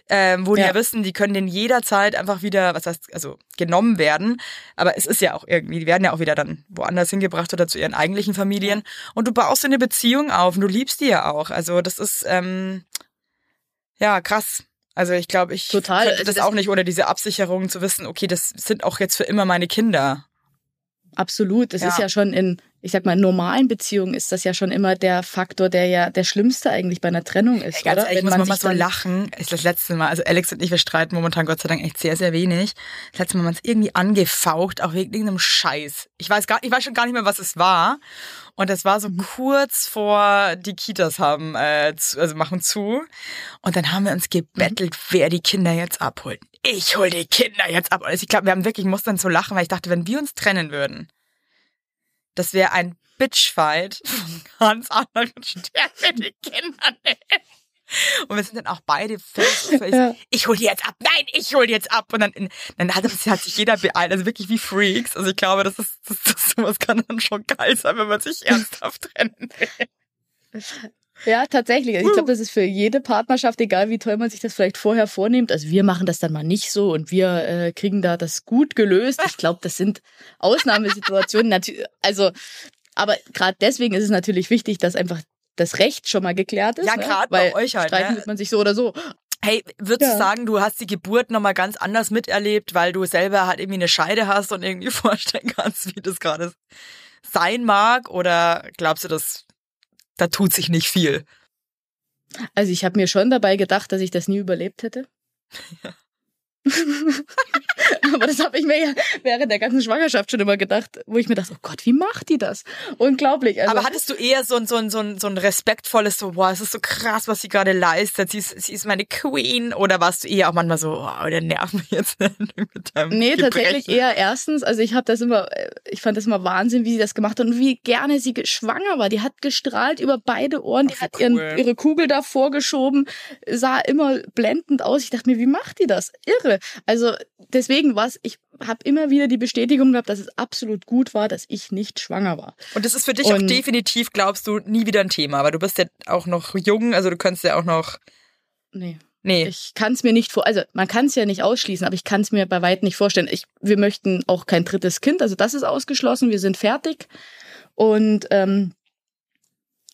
ähm, wo die Ja. ja wissen, die können den jederzeit einfach wieder, was heißt, also genommen werden. Aber es ist ja auch irgendwie, die werden ja auch wieder dann woanders hingebracht oder zu ihren eigentlichen Familien. Und du baust so eine Beziehung auf und du liebst die ja auch. Also das ist ähm, ja krass. Also ich glaube, ich Total. könnte Also das das- auch nicht ohne diese Absicherung zu wissen, okay, das sind auch jetzt für immer meine Kinder. Absolut. Es Ja. ist ja schon in, ich sag mal, normalen Beziehungen ist das ja schon immer der Faktor, der ja der schlimmste eigentlich bei einer Trennung ist. Ey, ganz oder? ehrlich, ich Wenn muss mal sich so lachen. Ist das letzte Mal, also Alex und ich, wir streiten momentan Gott sei Dank echt sehr, sehr wenig. Das letzte Mal haben wir uns irgendwie angefaucht, auch wegen irgendeinem Scheiß. Ich weiß gar, ich weiß schon gar nicht mehr, was es war. Und das war so Mhm. kurz vor die Kitas haben, äh, zu, also machen zu. Und dann haben wir uns gebettelt, wer die Kinder jetzt abholt. Ich hol die Kinder jetzt ab. Also ich glaube, wir haben wirklich, ich musste dann so lachen, weil ich dachte, wenn wir uns trennen würden, das wäre ein Bitchfight von ganz anderen Stern mit den Kindern. Und wir sind dann auch beide [LAUGHS] face. Ja. Ich hol die jetzt ab. Nein, ich hol die jetzt ab. Und dann, dann hat, hat sich jeder beeilt. Also wirklich wie Freaks. Also ich glaube, das ist, das, das sowas kann dann schon geil sein, wenn man sich ernsthaft trennen will. [LAUGHS] Ja, tatsächlich. Also ich glaube, das ist für jede Partnerschaft, egal wie toll man sich das vielleicht vorher vornimmt. Also wir machen das dann mal nicht so und wir äh, kriegen da das gut gelöst. Ich glaube, das sind Ausnahmesituationen. Also, aber gerade deswegen ist es natürlich wichtig, dass einfach das Recht schon mal geklärt ist. Ja, ne? grad bei euch halt, Streiten ne? wird man sich so oder so. Hey, würdest Ja. du sagen, du hast die Geburt nochmal ganz anders miterlebt, weil du selber halt irgendwie eine Scheide hast und irgendwie [LAUGHS] vorstellen kannst, wie das gerade sein mag? Oder glaubst du, das, da tut sich nicht viel? Also ich habe mir schon dabei gedacht, dass ich das nie überlebt hätte. [LAUGHS] [LAUGHS] Aber das habe ich mir ja während der ganzen Schwangerschaft schon immer gedacht, wo ich mir dachte, oh Gott, wie macht die das? Unglaublich. Also, Aber hattest du eher so ein, so ein, so ein, so ein respektvolles, so, boah, es ist so krass, was sie gerade leistet, sie ist, sie ist meine Queen? Oder warst du eher auch manchmal so, oh, der nervt mich jetzt [LAUGHS] mit deinem Nee, Gebrechen? tatsächlich eher erstens. Also ich habe das immer, ich fand das immer Wahnsinn, wie sie das gemacht hat und wie gerne sie ge- schwanger war. Die hat gestrahlt über beide Ohren, die Ach, hat wie ihren, cool. ihre Kugel da vorgeschoben, sah immer blendend aus. Ich dachte mir, wie macht die das? Irre. Also deswegen war's, ich habe immer wieder die Bestätigung gehabt, dass es absolut gut war, dass ich nicht schwanger war. Und das ist für dich auch Und- definitiv, glaubst du, nie wieder ein Thema, weil du bist ja auch noch jung, also du kannst ja auch noch, Nee. nee. Ich kann es mir nicht vor, also man kann es ja nicht ausschließen, aber ich kann es mir bei weitem nicht vorstellen. Ich, wir möchten auch kein drittes Kind, also das ist ausgeschlossen. Wir sind fertig und ähm,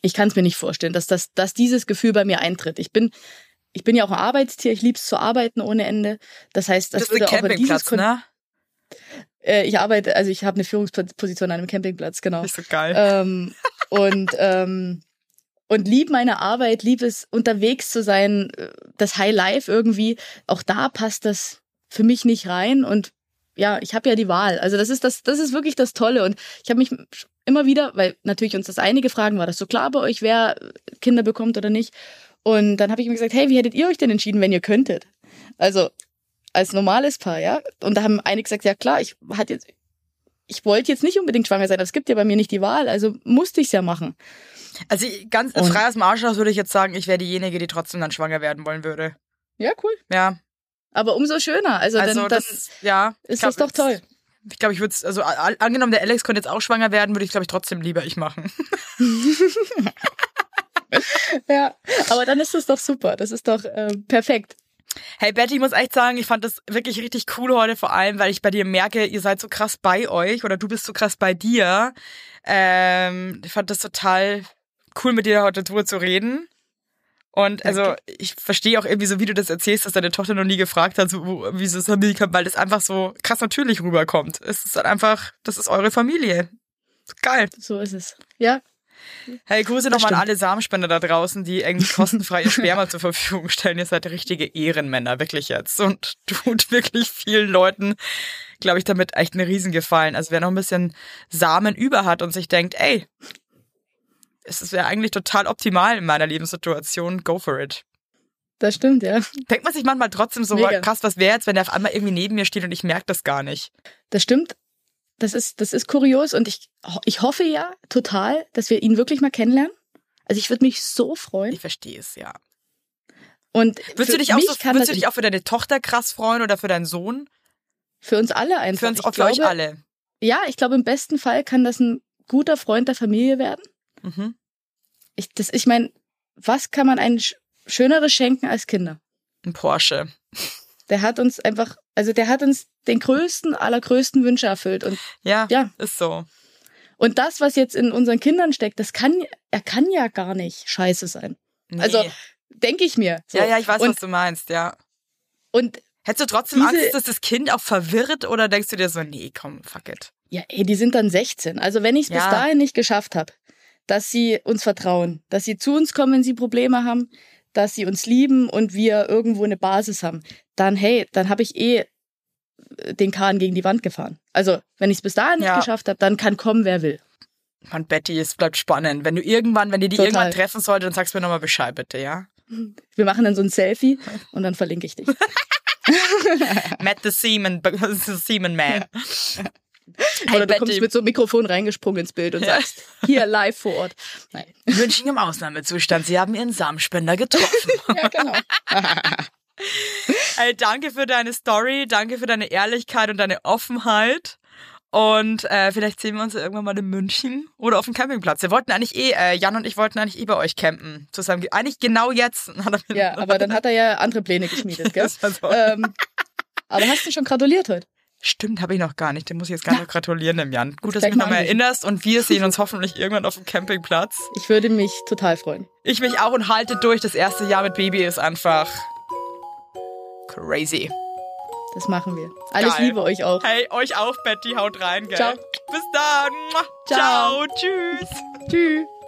ich kann es mir nicht vorstellen, dass das, dass dieses Gefühl bei mir eintritt. Ich bin, ich bin ja auch ein Arbeitstier. Ich lieb's zu arbeiten ohne Ende. Das heißt, das, das würde auch in dieses Kon ne? äh, Ich arbeite, also ich habe eine Führungsposition an einem Campingplatz, genau. Ist so geil. ähm, und ähm, und lieb meine Arbeit, lieb es unterwegs zu sein, äh, das High Life irgendwie. Auch da passt das für mich nicht rein und ja, ich habe ja die Wahl. Also das ist das, das ist wirklich das Tolle und ich habe mich immer wieder, weil natürlich uns das einige fragen, war das so klar bei euch, wer Kinder bekommt oder nicht? Und dann habe ich mir gesagt, hey, wie hättet ihr euch denn entschieden, wenn ihr könntet? Also als normales Paar, ja. Und da haben einige gesagt, ja klar, ich hatte jetzt, ich wollte jetzt nicht unbedingt schwanger sein, aber es gibt ja bei mir nicht die Wahl, also musste ich es ja machen. Also ganz Und- frei aus dem Arsch raus würde ich jetzt sagen, ich wäre diejenige, die trotzdem dann schwanger werden wollen würde. Ja, cool. Ja, Aber umso schöner. Also, also dann, dann das, ja. ist glaub, das doch toll. Ich glaube, ich würde es, also angenommen, der Alex könnte jetzt auch schwanger werden, würde ich, glaube ich, trotzdem lieber ich machen. [LAUGHS] [LAUGHS] [LAUGHS] Ja, aber dann ist das doch super. Das ist doch äh, perfekt. Hey Betty, ich muss echt sagen, ich fand das wirklich richtig cool heute, vor allem, weil ich bei dir merke, ihr seid so krass bei euch oder du bist so krass bei dir. Ähm, ich fand das total cool, mit dir heute drüber zu reden. Und also ich verstehe auch irgendwie so, wie du das erzählst, dass deine Tochter noch nie gefragt hat, so, wie es Familie kommt, weil das einfach so krass natürlich rüberkommt. Es ist halt einfach, das ist eure Familie. Geil. So ist es. Ja, Hey, Grüße nochmal an alle Samenspender da draußen, die irgendwie [LAUGHS] kostenfrei ihr Sperma zur Verfügung stellen. Ihr seid richtige Ehrenmänner, wirklich jetzt. Und [LAUGHS] tut wirklich vielen Leuten, glaube ich, damit echt einen Riesengefallen. Also wer noch ein bisschen Samen über hat und sich denkt, ey, es wäre eigentlich total optimal in meiner Lebenssituation, go for it. das stimmt, ja. Denkt man sich manchmal trotzdem so, Mega. krass, was wäre jetzt, wenn der auf einmal irgendwie neben mir steht und ich merke das gar nicht. Das stimmt. Das ist, das ist kurios und ich, ich hoffe ja total, dass wir ihn wirklich mal kennenlernen. Also ich würde mich so freuen. Ich verstehe es, ja. Und Würdest du dich auch so, würdest du dich auch für deine Tochter krass freuen oder für deinen Sohn? für uns alle einfach. Für uns, auch für euch glaube, alle. Ja, ich glaube, im besten Fall kann das ein guter Freund der Familie werden. Mhm. Ich, das, ich meine, was kann man ein sch- schöneres schenken als Kinder? Ein Porsche. Der hat uns einfach, also der hat uns den größten, allergrößten Wünsche erfüllt. Und, Ja, Ja. ist so. und das, was jetzt in unseren Kindern steckt, das kann, er kann ja gar nicht scheiße sein. Nee. Also, denke ich mir. So. ja, ja, ich weiß, und, was du meinst, ja. Und Hättest du trotzdem Diese- Angst, dass das Kind auch verwirrt oder denkst du dir so, nee, komm, fuck it. ja, ey, die sind dann 16. Also wenn ich es bis Ja. dahin nicht geschafft habe, dass sie uns vertrauen, dass sie zu uns kommen, wenn sie Probleme haben, dass sie uns lieben und wir irgendwo eine Basis haben, dann hey, dann habe ich eh äh, den Kahn gegen die Wand gefahren. Also wenn ich es bis dahin nicht Ja. geschafft habe, dann kann kommen, wer will. Mann, Betty, es bleibt spannend. Wenn du irgendwann, wenn ihr die Total. irgendwann treffen solltet, dann sagst du mir nochmal Bescheid, bitte, ja? [LAUGHS] Wir machen dann so ein Selfie und dann verlinke ich dich. [LAUGHS] Matt the Seaman, [LAUGHS] the Seaman Man. Oder du kommst mit so einem Mikrofon reingesprungen ins Bild und sagst, hier live vor Ort. Nein. [LAUGHS] München im Ausnahmezustand. Sie haben ihren Samenspender getroffen. [LAUGHS] Ja, genau. Ey, danke für deine Story, danke für deine Ehrlichkeit und deine Offenheit. Und äh, vielleicht sehen wir uns ja irgendwann mal in München oder auf dem Campingplatz. Wir wollten eigentlich eh, äh, Jan und ich wollten eigentlich eh bei euch campen. Zusammen. Eigentlich genau jetzt. [LAUGHS] Ja, aber dann hat er ja andere Pläne geschmiedet, gell? Ähm, aber hast du schon gratuliert heute? Stimmt, habe ich noch gar nicht. Den muss ich jetzt gar nicht gratulieren, dem Jan. Gut, dass gleich du mich mal nochmal erinnerst und wir sehen uns hoffentlich irgendwann auf dem Campingplatz. Ich würde mich total freuen. Ich mich auch und halte durch. Das erste Jahr mit Baby ist einfach crazy. Das machen wir. Alles Geil. Liebe euch auch. Hey, euch auch, Betty. Haut rein, gell? Ciao. Bis dann. Ciao. Ciao. Tschüss. Tschüss.